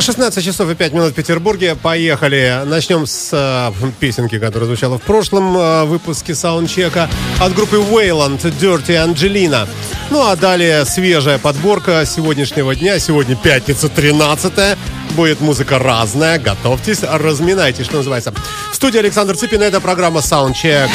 16 часов и 5 минут в Петербурге. Поехали. Начнем с э, песенки, которая звучала в прошлом э, выпуске саундчека от группы Wayland Dirty Angelina. Ну а далее свежая подборка сегодняшнего дня. Сегодня пятница 13 Будет музыка разная. Готовьтесь, разминайтесь, что называется. В студии Александр Цыпин. Это программа Soundcheck.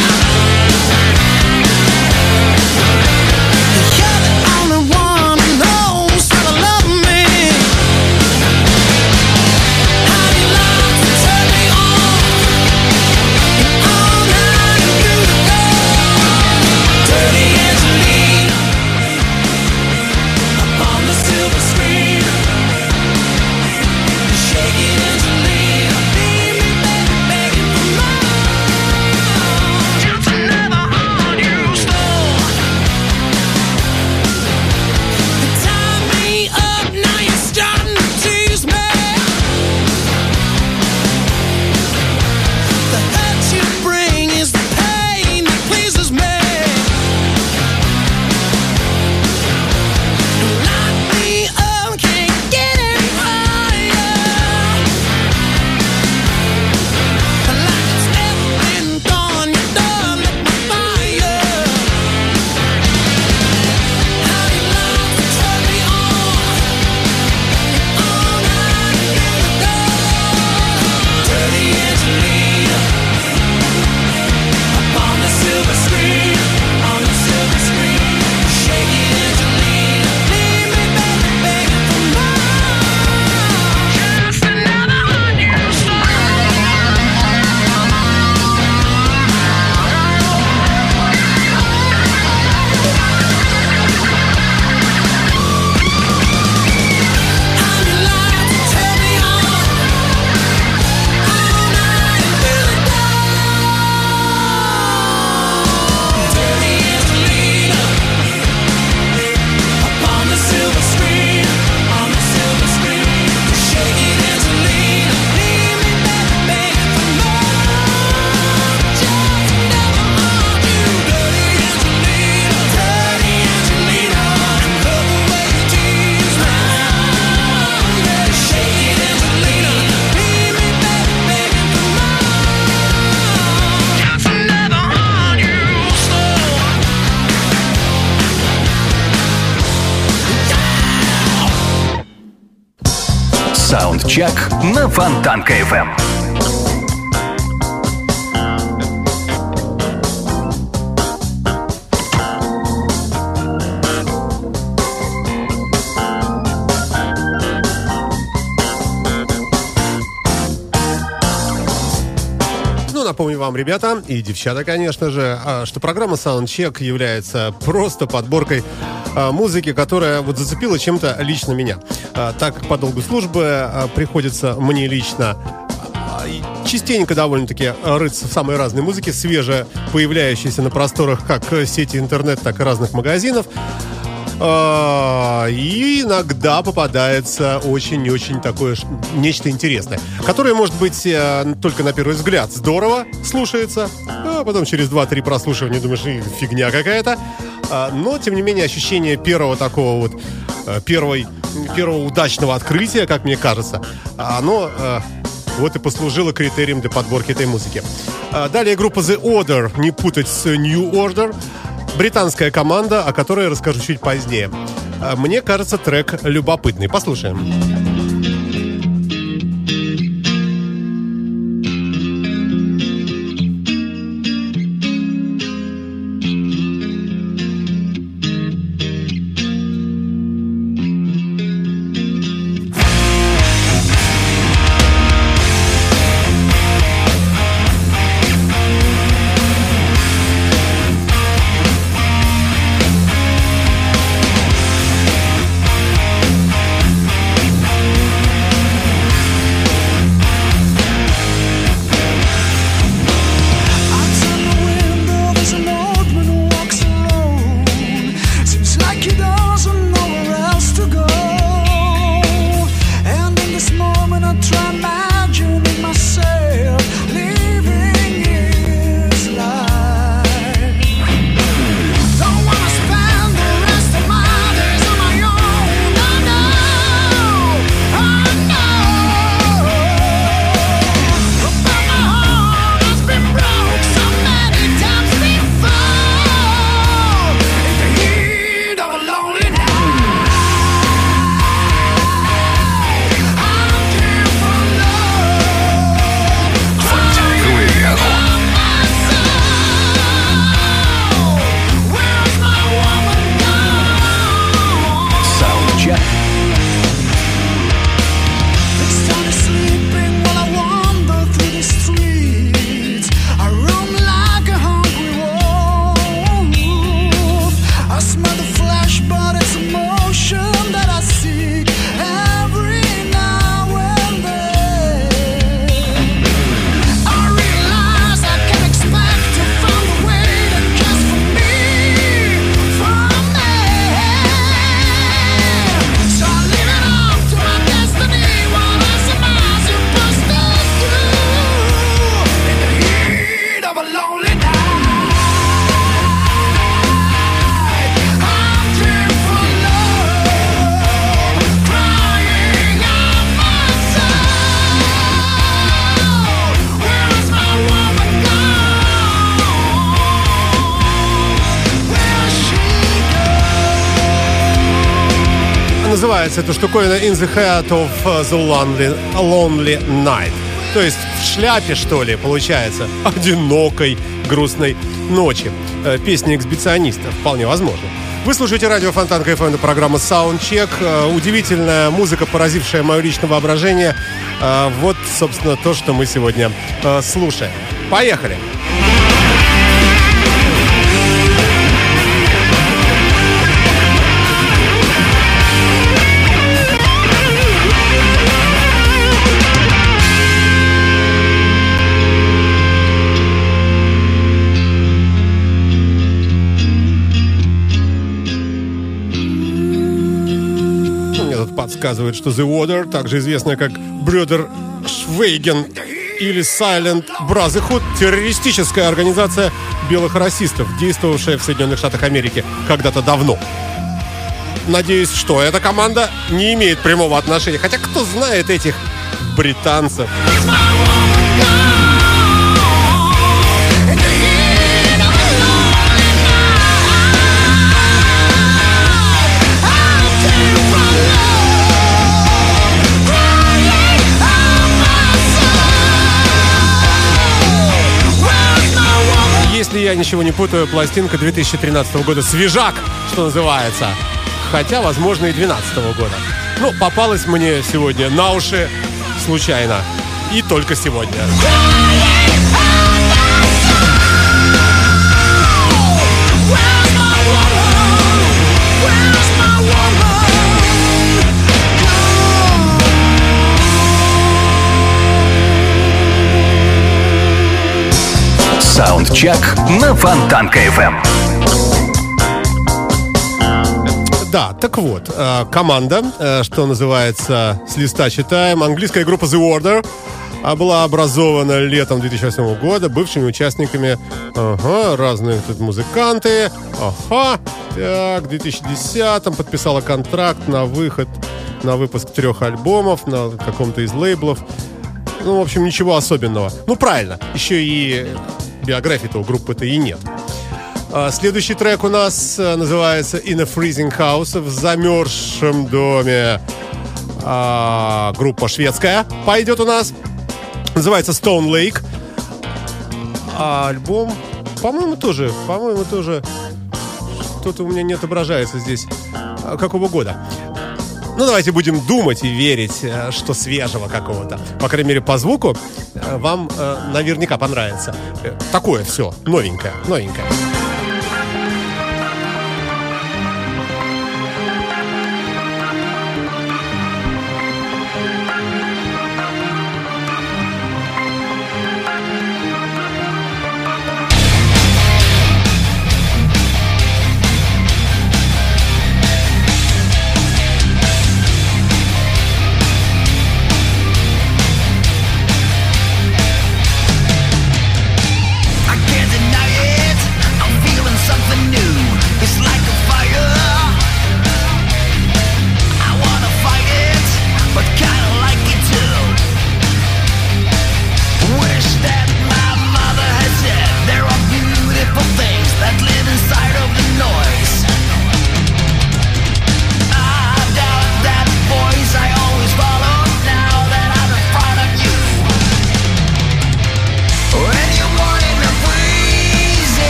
Саундчек на Фонтанка FM. Напомню вам, ребята, и девчата, конечно же, а, что программа Soundcheck является просто подборкой а, музыки, которая вот зацепила чем-то лично меня. А, так как по долгу службы приходится мне лично частенько довольно-таки рыться в самой разной музыке, свеже появляющейся на просторах как сети интернет, так и разных магазинов. И иногда попадается очень-очень такое нечто интересное, которое, может быть, э, только на первый взгляд здорово слушается, а потом через 2-3 прослушивания думаешь, фигня какая-то. Но, тем не менее, ощущение первого такого вот, э, первой, первого удачного открытия, как мне кажется, оно э, вот и послужило критерием для подборки этой музыки. Далее группа The Order, не путать с New Order британская команда, о которой я расскажу чуть позднее. Мне кажется, трек любопытный. Послушаем. Называется эта штуковина In the Head of the Lonely, lonely Night. То есть в шляпе, что ли, получается, одинокой, грустной ночи. Э, песня эксбициониста, вполне возможно. Вы слушаете радио Фонтан КФМ, программа Soundcheck. Э, удивительная музыка, поразившая мое личное воображение. Э, вот, собственно, то, что мы сегодня слушаем. Поехали! Подсказывает, что The Water, также известная как Брюдер Швейген или Silent Brotherhood, террористическая организация белых расистов, действовавшая в Соединенных Штатах Америки когда-то давно. Надеюсь, что эта команда не имеет прямого отношения. Хотя кто знает этих британцев? если я ничего не путаю, пластинка 2013 года. Свежак, что называется. Хотя, возможно, и 2012 года. Ну, попалась мне сегодня на уши случайно. И только сегодня. Саундчек на Фонтанка FM. Да, так вот, э, команда, э, что называется, с листа читаем, английская группа The Order, была образована летом 2008 года бывшими участниками ага, разные тут музыканты. Ага, так, в 2010 подписала контракт на выход, на выпуск трех альбомов на каком-то из лейблов. Ну, в общем, ничего особенного. Ну, правильно, еще и биографии-то у группы-то и нет. А, следующий трек у нас э, называется In a Freezing House в замерзшем доме. А, группа шведская пойдет у нас. Называется Stone Lake. А альбом, по-моему, тоже, по-моему, тоже что-то у меня не отображается здесь. А, какого года? Ну, давайте будем думать и верить, э, что свежего какого-то. По крайней мере, по звуку э, вам э, наверняка понравится. Такое все, новенькое, новенькое.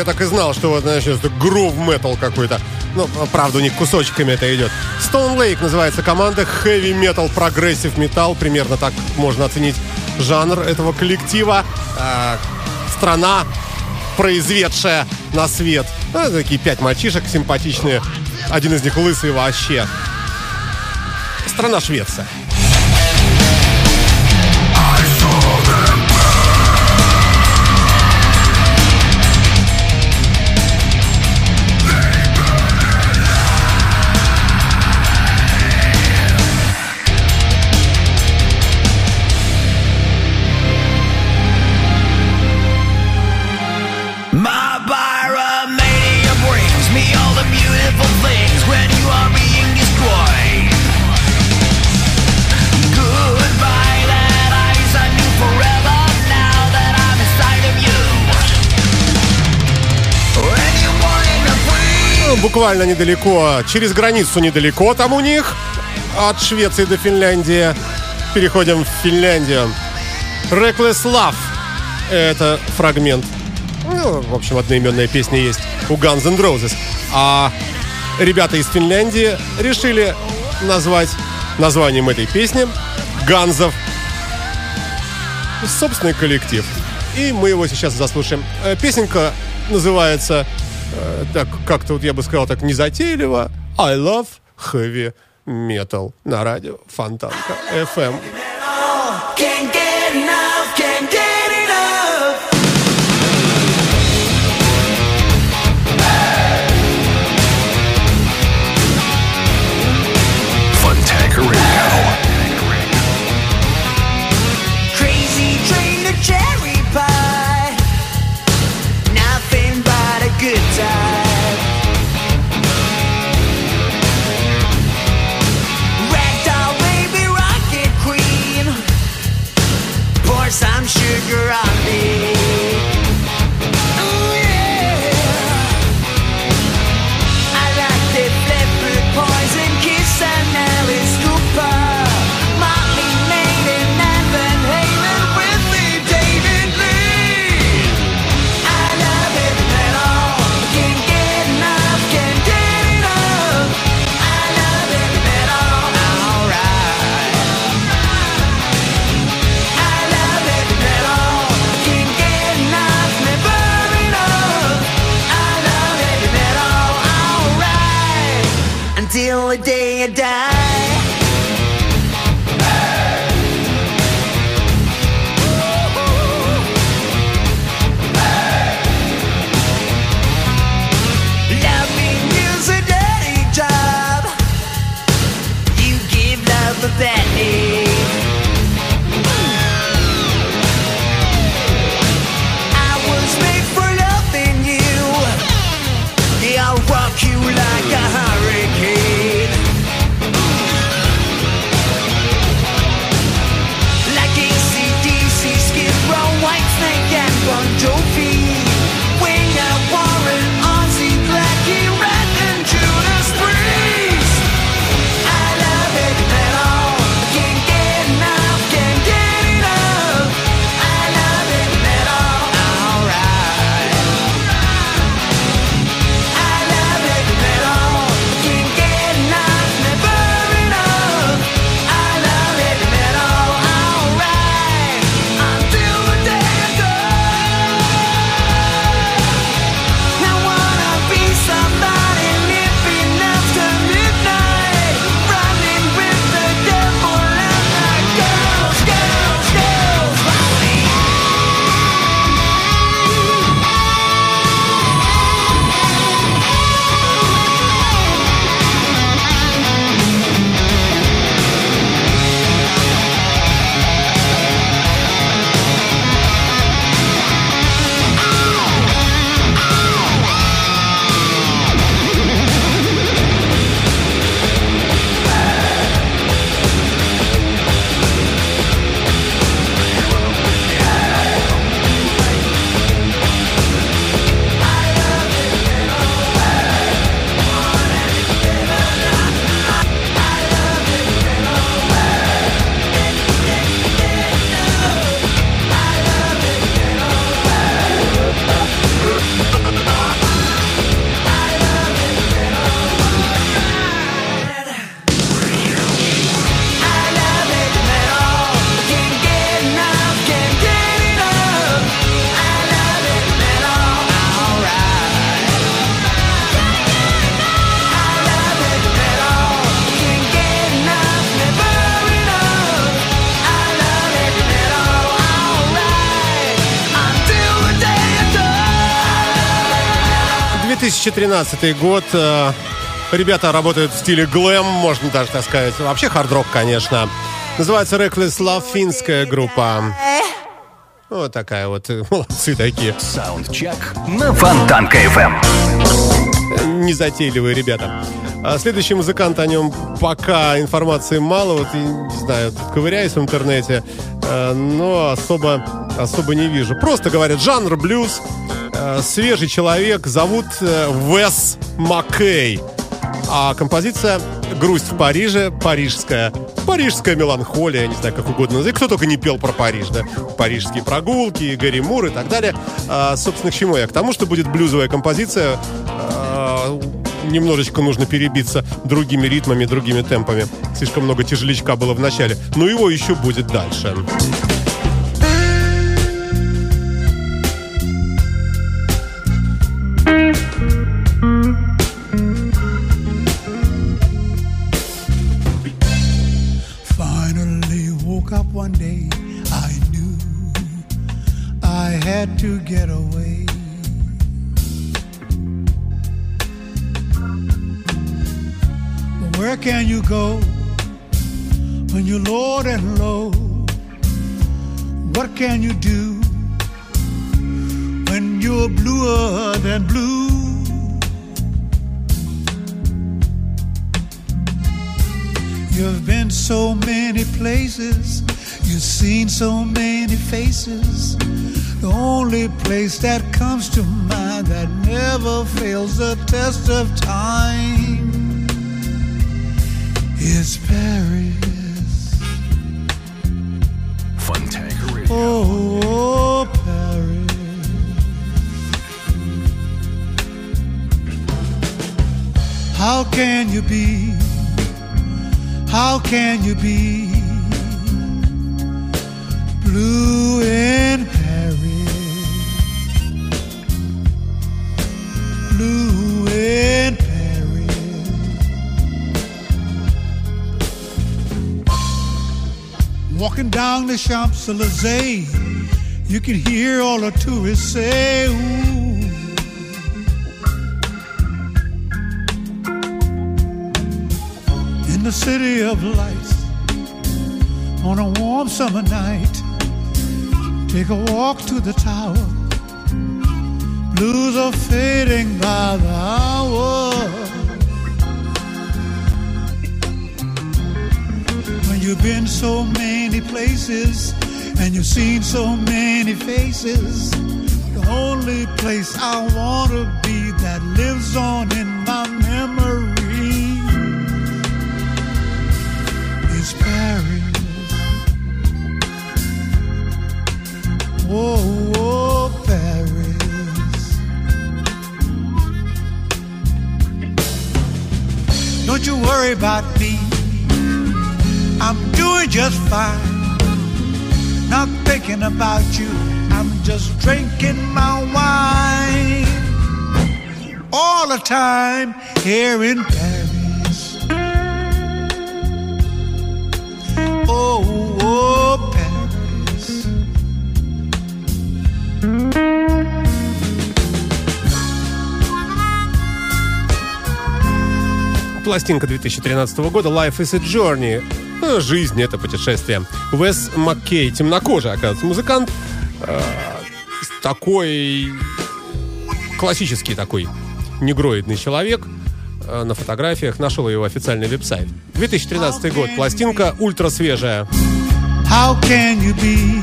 Я так и знал, что вот, это грув метал какой-то. Ну, правда, у них кусочками это идет. Stone Lake называется команда Heavy Metal, Progressive Metal. Примерно так можно оценить жанр этого коллектива. А, страна, произведшая на свет. Ну, такие пять мальчишек симпатичные. Один из них лысый вообще. Страна Швеция. Буквально недалеко, через границу недалеко там у них, от Швеции до Финляндии. Переходим в Финляндию. Reckless Love. Это фрагмент. Ну, в общем, одноименная песня есть у Guns N' Roses. А ребята из Финляндии решили назвать названием этой песни Ганзов собственный коллектив. И мы его сейчас заслушаем. Э, песенка называется Э, так как-то вот я бы сказал так незатейливо. I love heavy metal на радио Фонтанка FM. 2013 год. Э, ребята работают в стиле глэм, можно даже так сказать. Вообще хард-рок, конечно. Называется Reckless Love, финская группа. Вот такая вот. э, Молодцы такие. Саундчек на Фонтанка FM. Незатейливые ребята. А следующий музыкант, о нем пока информации мало. Вот, не знаю, тут ковыряюсь в интернете, э, но особо, особо не вижу. Просто говорят, жанр блюз, э, свежий человек, зовут э, Вес Маккей. А композиция «Грусть в Париже», парижская, парижская меланхолия, не знаю, как угодно назовать. Кто только не пел про Париж, да? Парижские прогулки, Гарри Мур и так далее. А, собственно, к чему я? К тому, что будет блюзовая композиция. Немножечко нужно перебиться другими ритмами, другими темпами. Слишком много тяжелячка было в начале. Но его еще будет дальше. Get away. Where can you go when you're low and low? What can you do when you're bluer than blue? You've been so many places, you've seen so many faces. The only place that comes to mind that never fails the test of time is Paris. Fontanka Radio. Oh, Paris. How can you be? How can you be blue Walking down the Champs Elysees, you can hear all the tourists say, Ooh. In the city of lights, on a warm summer night, take a walk to the tower. Blues are fading by the hour. When you've been so many places and you've seen so many faces, the only place I want to be that lives on in my memory is Paris. Whoa, whoa, Paris. Don't you worry about me I'm doing just fine. Not thinking about you. I'm just drinking my wine all the time here in Paris. Oh, oh, Paris. Пластинка 2013 года «Life is a Journey». Э, Жизнь — это путешествие. Уэс Маккей, темнокожий, оказывается, музыкант. Э, такой классический такой негроидный человек. Э, на фотографиях нашел его официальный веб-сайт. 2013 год. Пластинка ультра свежая. How can you be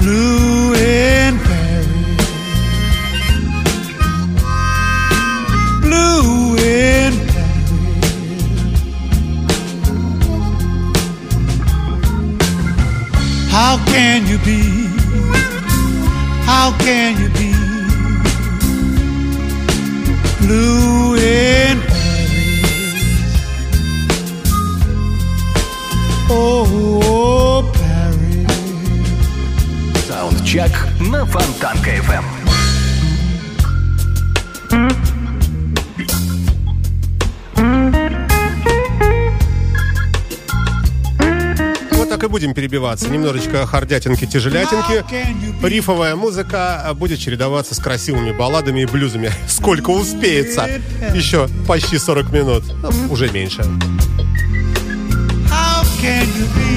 blue can you be? How can you be blue in Paris? Oh, Paris. Саундчек на Фонтанка FM. И будем перебиваться. Немножечко хардятинки, тяжелятинки. Рифовая музыка будет чередоваться с красивыми балладами и блюзами. Сколько успеется? Еще почти 40 минут. Ну, уже меньше. How can you be?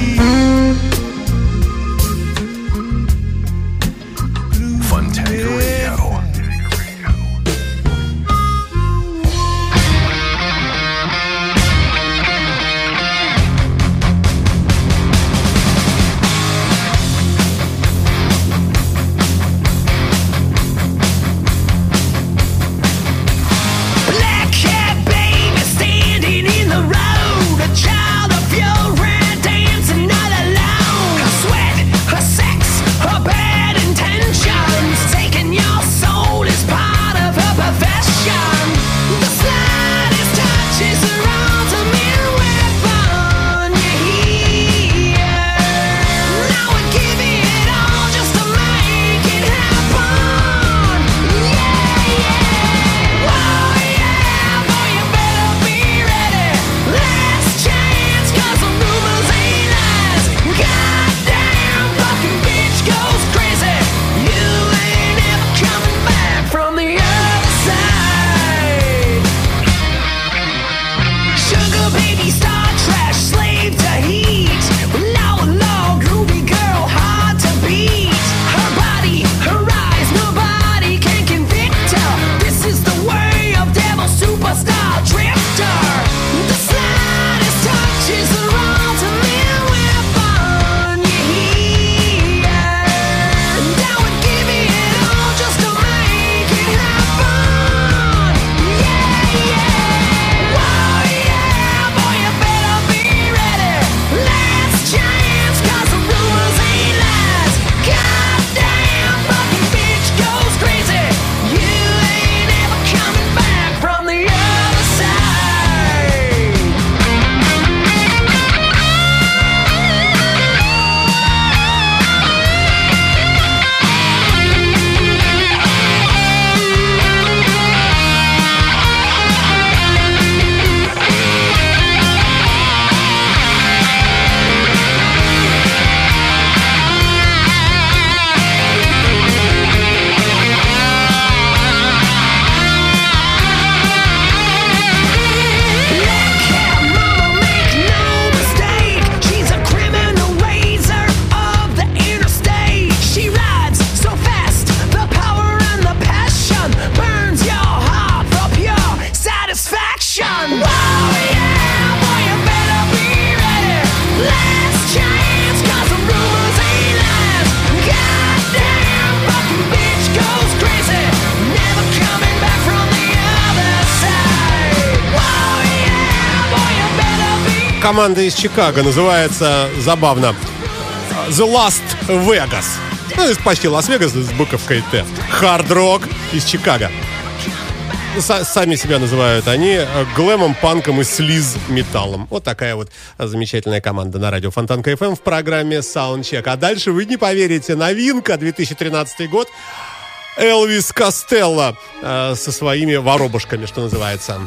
Команда из Чикаго. Называется забавно The Last Vegas. Ну, почти Лас-Вегас с буковкой Т. Рок из Чикаго. С сами себя называют они глэмом, панком и слиз-металлом. Вот такая вот замечательная команда на радио Фонтанка ФМ в программе Soundcheck. А дальше вы не поверите, новинка 2013 год. Элвис Костелло э, со своими воробушками, что называется.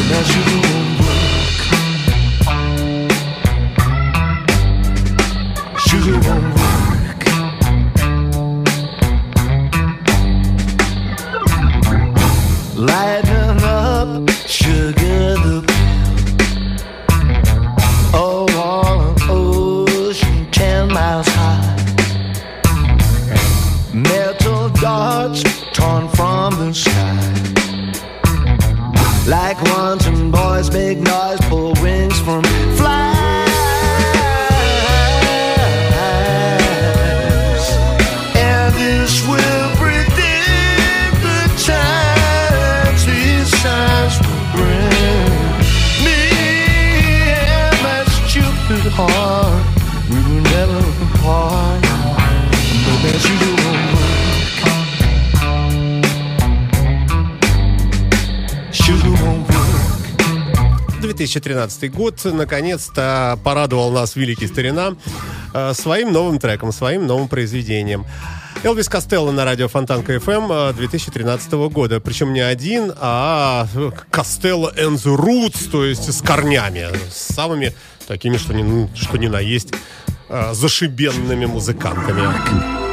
imagino 2013 год наконец-то порадовал нас великий старина э, своим новым треком, своим новым произведением. Элвис Костелло на радио Фонтанка FM 2013 года. Причем не один, а Костелло and the Roots, то есть с корнями, с самыми такими, что ни, что ни на есть, э, зашибенными музыкантами.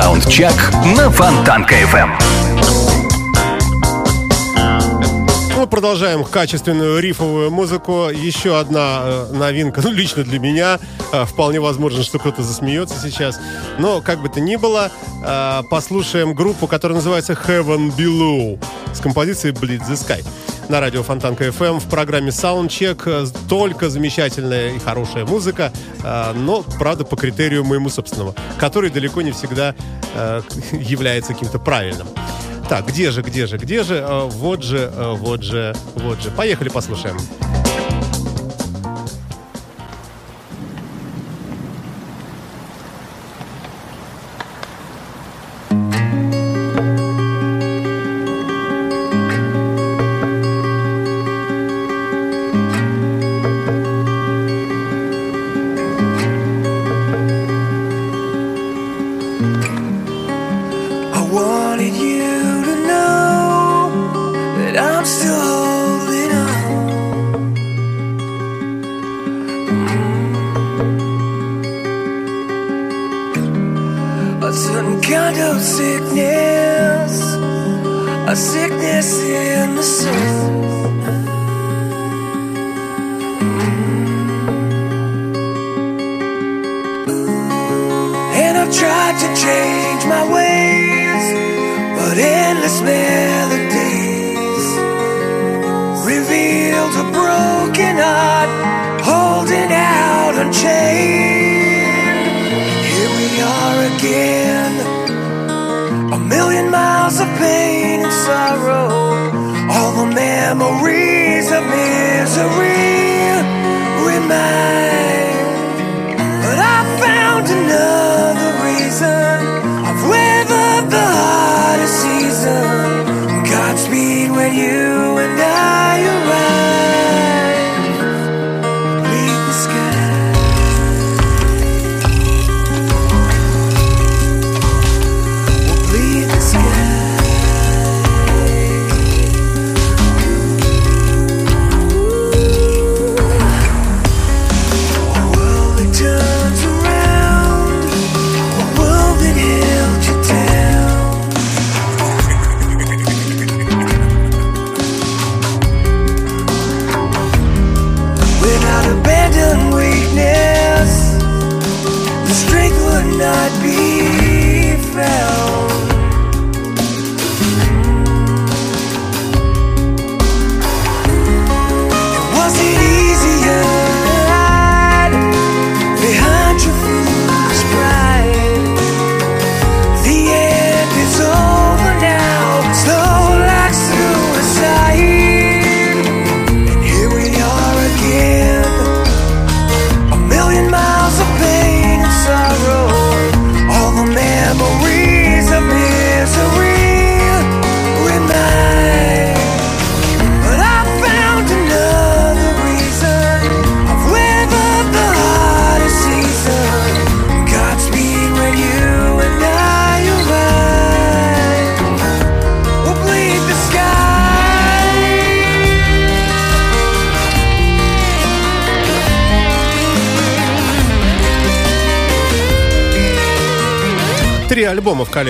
Саундчек на Фонтанка FM. Мы продолжаем качественную рифовую музыку. Еще одна э, новинка, ну, лично для меня. Э, вполне возможно, что кто-то засмеется сейчас. Но, как бы то ни было, э, послушаем группу, которая называется Heaven Below с композицией Bleed the Sky. На радио Фонтанка FM в программе Soundcheck только замечательная и хорошая музыка, э, но, правда, по критерию моему собственному, который далеко не всегда э, является каким-то правильным. Так, где же, где же, где же? Э, Вот же, вот же, вот же. Поехали послушаем. I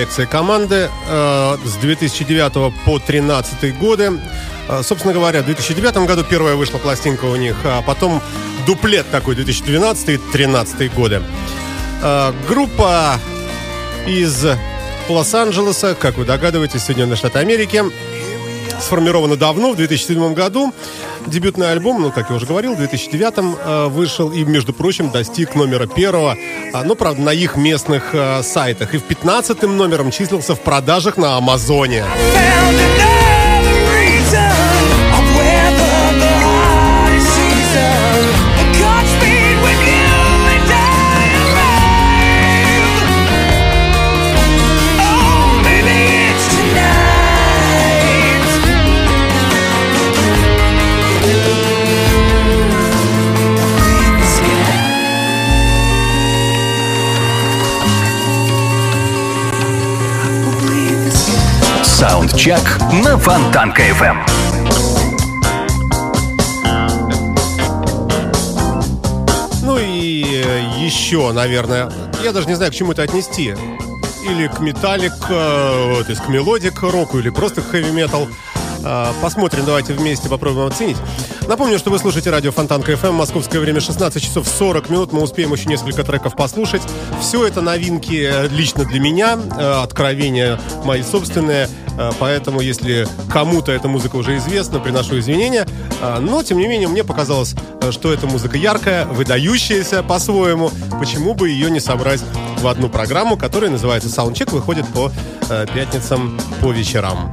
коллекции команды э, с 2009 по 2013 годы. Э, собственно говоря, в 2009 году первая вышла пластинка у них, а потом дуплет такой 2012-2013 годы. Э, группа из Лос-Анджелеса, как вы догадываетесь, Соединенные Штаты Америки, сформирована давно, в 2007 году. Дебютный альбом, ну, как я уже говорил, в 2009 э, вышел и, между прочим, достиг номера первого, э, ну, правда, на их местных э, сайтах. И в 15 номером числился в продажах на Амазоне. Found Саундчек на Фонтанка FM. Ну и э, еще, наверное, я даже не знаю, к чему это отнести. Или к металлик, э, вот, из к melodic року, или просто к хэви-метал. А, Посмотрим, давайте вместе попробуем оценить. Напомню, что вы слушаете радио Фонтанка FM, московское время 16 часов 40 минут. Мы успеем еще несколько треков послушать. Все это новинки э, лично для меня, э, откровения мои собственные. Э, Поэтому, если кому-то эта музыка уже известна, приношу извинения. А, Но, тем не менее, мне показалось, э, что эта музыка яркая, выдающаяся по-своему. Почему бы ее не собрать в одну программу, которая называется Soundcheck, выходит по э, пятницам по вечерам.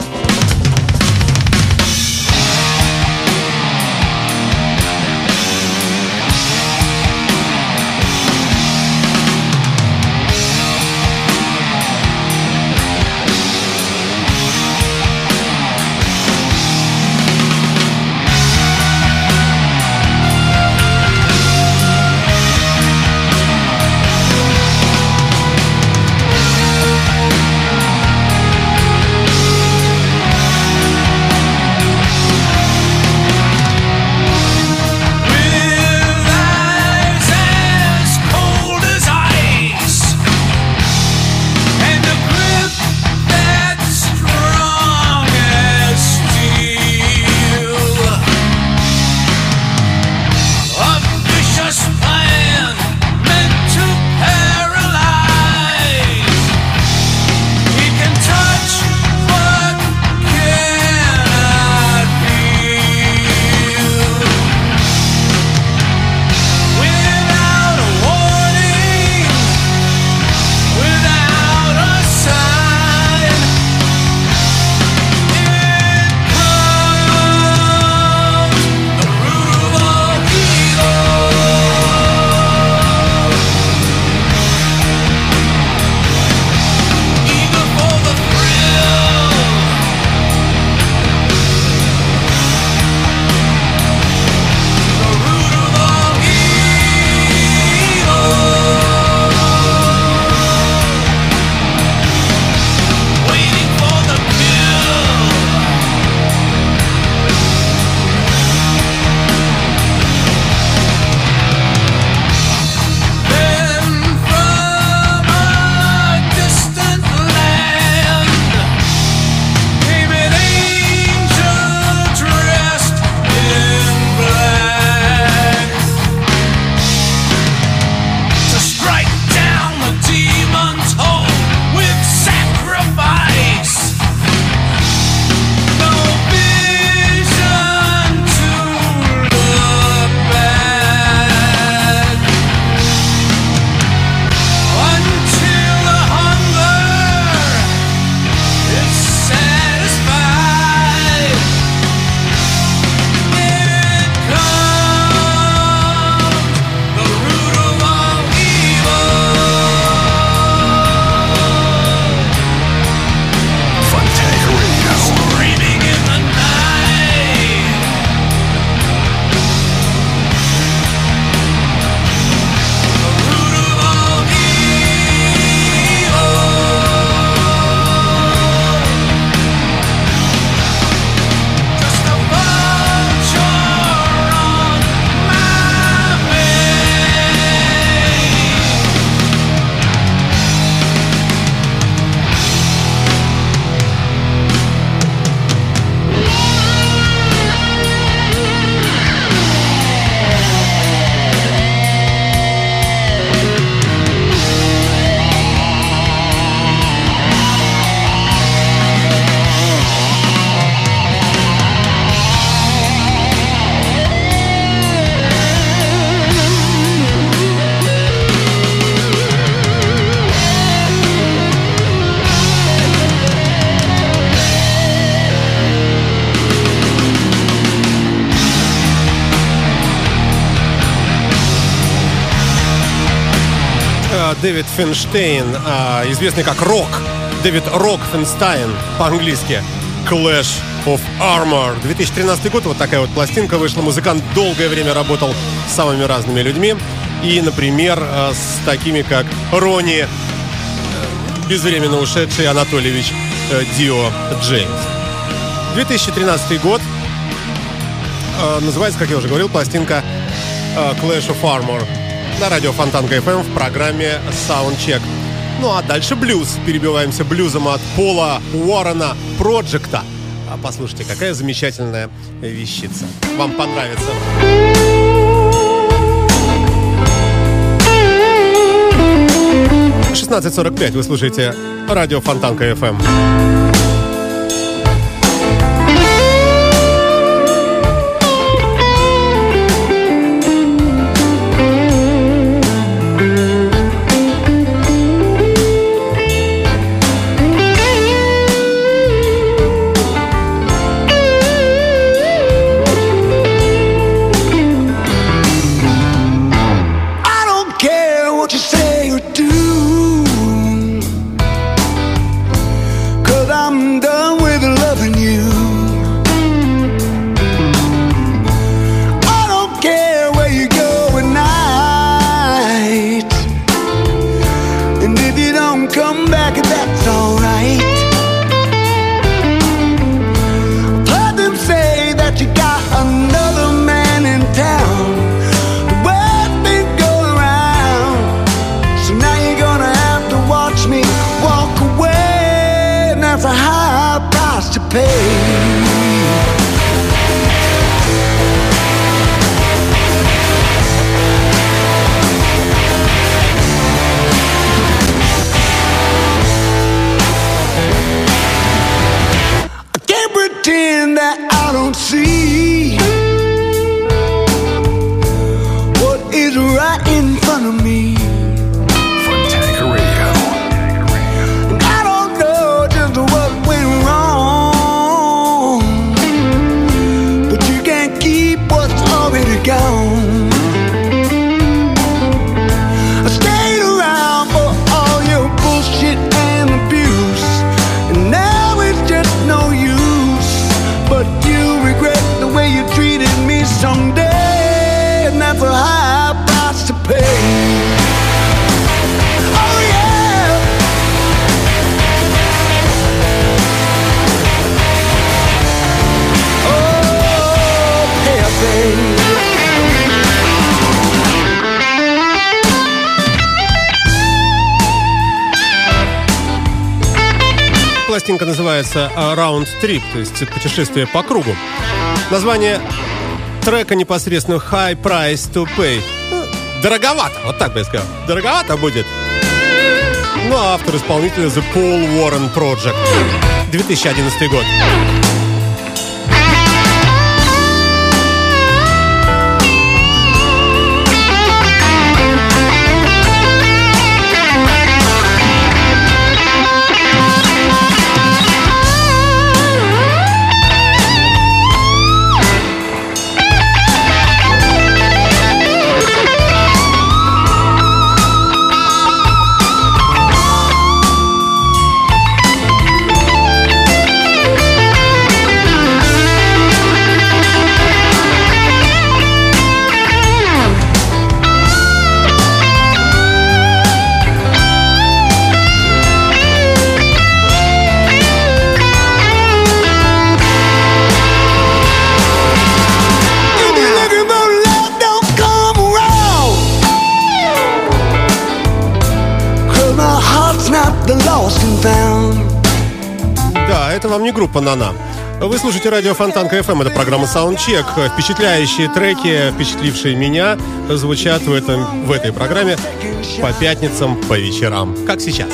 Дэвид Файнштейн, э, известный как Рок, Дэвид Рок Финстайн по-английски. Clash of Armor. 2013 год, вот такая вот пластинка вышла. Музыкант долгое время работал с самыми разными людьми. И, например, э, с такими, как Ронни, э, безвременно ушедший Анатольевич э, Дио Джеймс. 2013 год. Называется, как я уже говорил, пластинка Clash of Armor на радио Фонтанка FM в программе Soundcheck. Ну а дальше блюз. Перебиваемся блюзом от Пола Уоррена Проджекта. А послушайте, какая замечательная вещица. Вам понравится. 16.45 вы слушаете радио Фонтанка FM. Пластинка называется Round Trip, то есть путешествие по кругу. Название трека непосредственно High Price to Pay. Ну, дороговато, вот так бы я сказал. Дороговато будет. Ну, а автор-исполнитель The Paul Warren Project. 2011 год. Группа «Нана». Вы слушаете радио Фонтанка FM. Это программа Soundcheck. Впечатляющие треки, впечатлившие меня, звучат в, этом, в этой программе по пятницам, по вечерам. Как сейчас.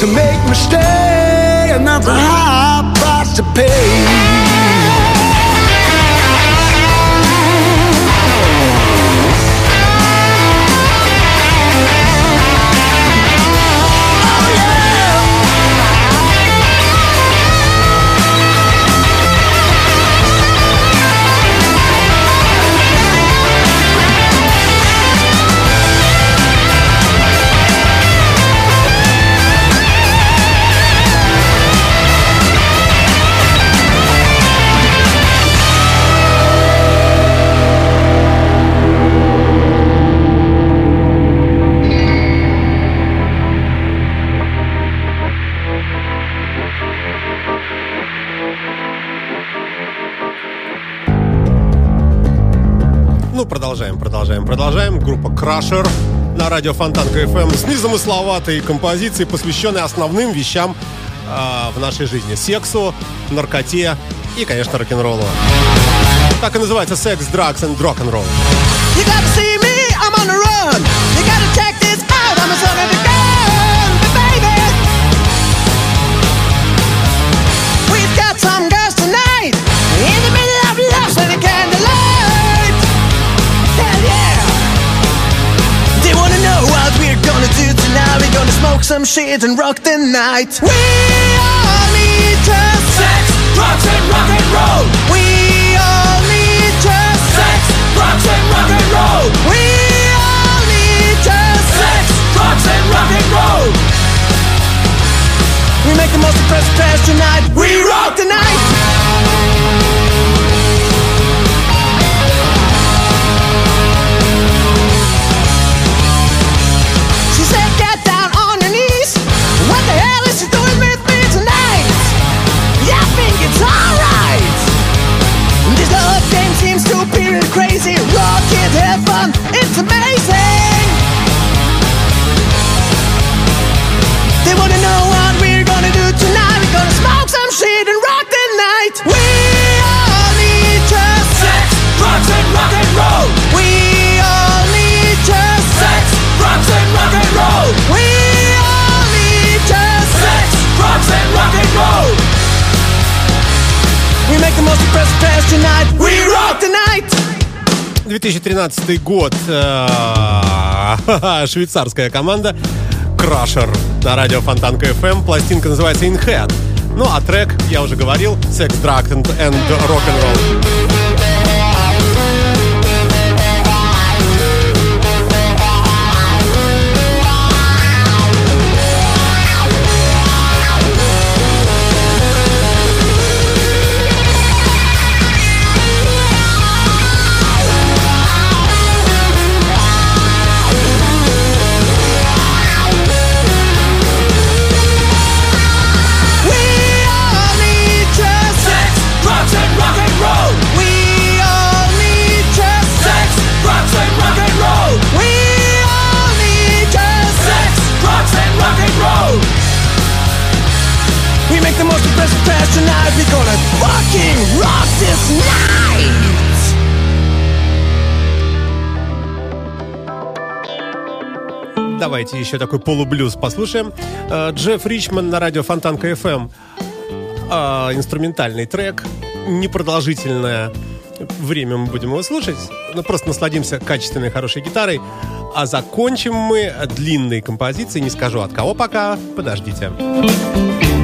to make me stay, and that's a high price to pay. Продолжаем, продолжаем, продолжаем. Группа Crusher на радио Фонтанка FM с незамысловатой композицией, посвященной основным вещам э, в нашей жизни. Сексу, наркоте и, конечно, рок-н-роллу. Так и называется «Секс, rock and roll». You gotta see me, I'm on the run. You gotta check this out, I'm a smoke some shit and rock the night. We all need just sex, drugs and rock and roll. We all need just sex, drugs and rock and roll. We all need just sex, drugs and rock and roll. We make the most impressive pass tonight. We rock the night. crazy, rocket heaven, it's amazing. 2013 год. э, Швейцарская команда Crusher на радио Фонтанка FM. Пластинка называется In Head. Ну, а трек, я уже говорил, Sex, Drug and, and Rock Давайте еще такой полублюз послушаем. Э, Джефф Ричман на радио Фонтанка FM. Инструментальный трек. Непродолжительное время мы будем его слушать. Ну, просто насладимся качественной, хорошей гитарой. А закончим мы длинной композицией. Не скажу от кого пока. Подождите. Fontanka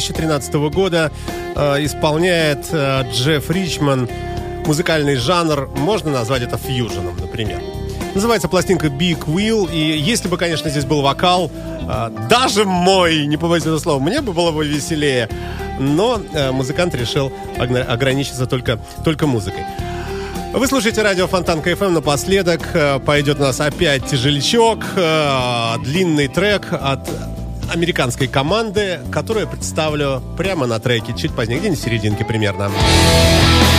2013 года. Э, исполняет э, Джефф Ричман. Музыкальный жанр, можно назвать это фьюженом, например. Называется пластинка Big Wheel. И если бы, конечно, здесь был вокал, э, даже мой, не побоюсь этого слова, мне бы было бы веселее. но э, музыкант решил ограничиться только, только музыкой. Вы слушаете радио Фонтанка ФМ. Напоследок э, пойдет у нас опять тяжелячок, э, длинный трек от американской команды, которую я представлю прямо на треке, чуть позднее, где-нибудь в серединке примерно. Music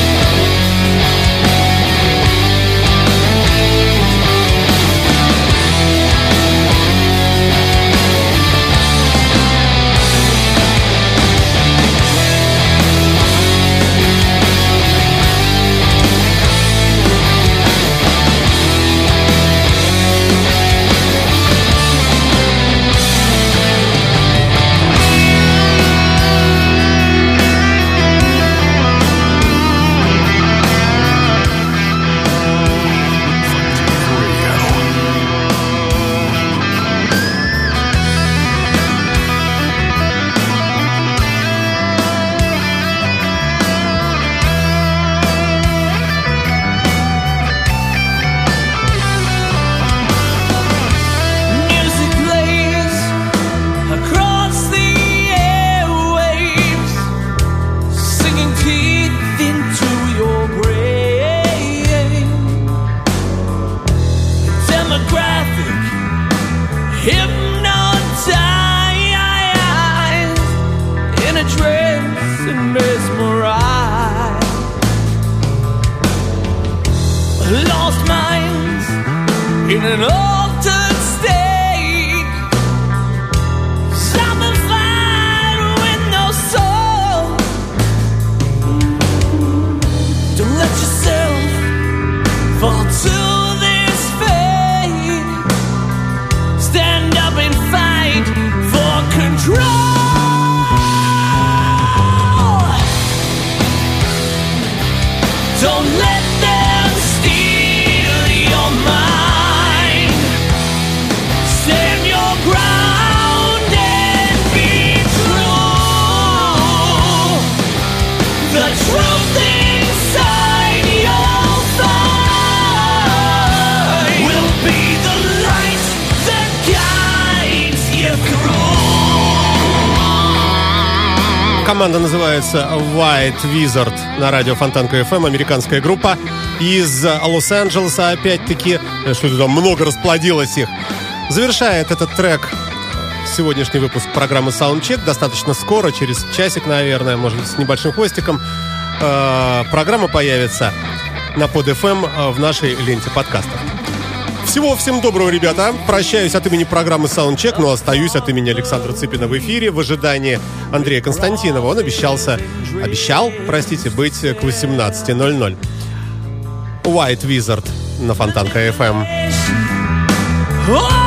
Команда называется White Wizard на радио Фонтан КФМ, американская группа из э, Лос-Анджелеса, опять-таки, э, что там много расплодилось их. Завершает этот трек сегодняшний выпуск программы Soundcheck достаточно скоро, через часик, наверное, может быть, с небольшим хвостиком. Э, Программа появится на под FM в нашей ленте подкастов. Всего всем доброго, ребята. Прощаюсь от имени программы Soundcheck, но остаюсь от имени Александра Цыпина в эфире в ожидании Андрея Константинова. Он обещался, обещал, простите, быть к 18.00. White Wizard на Фонтан КФМ. All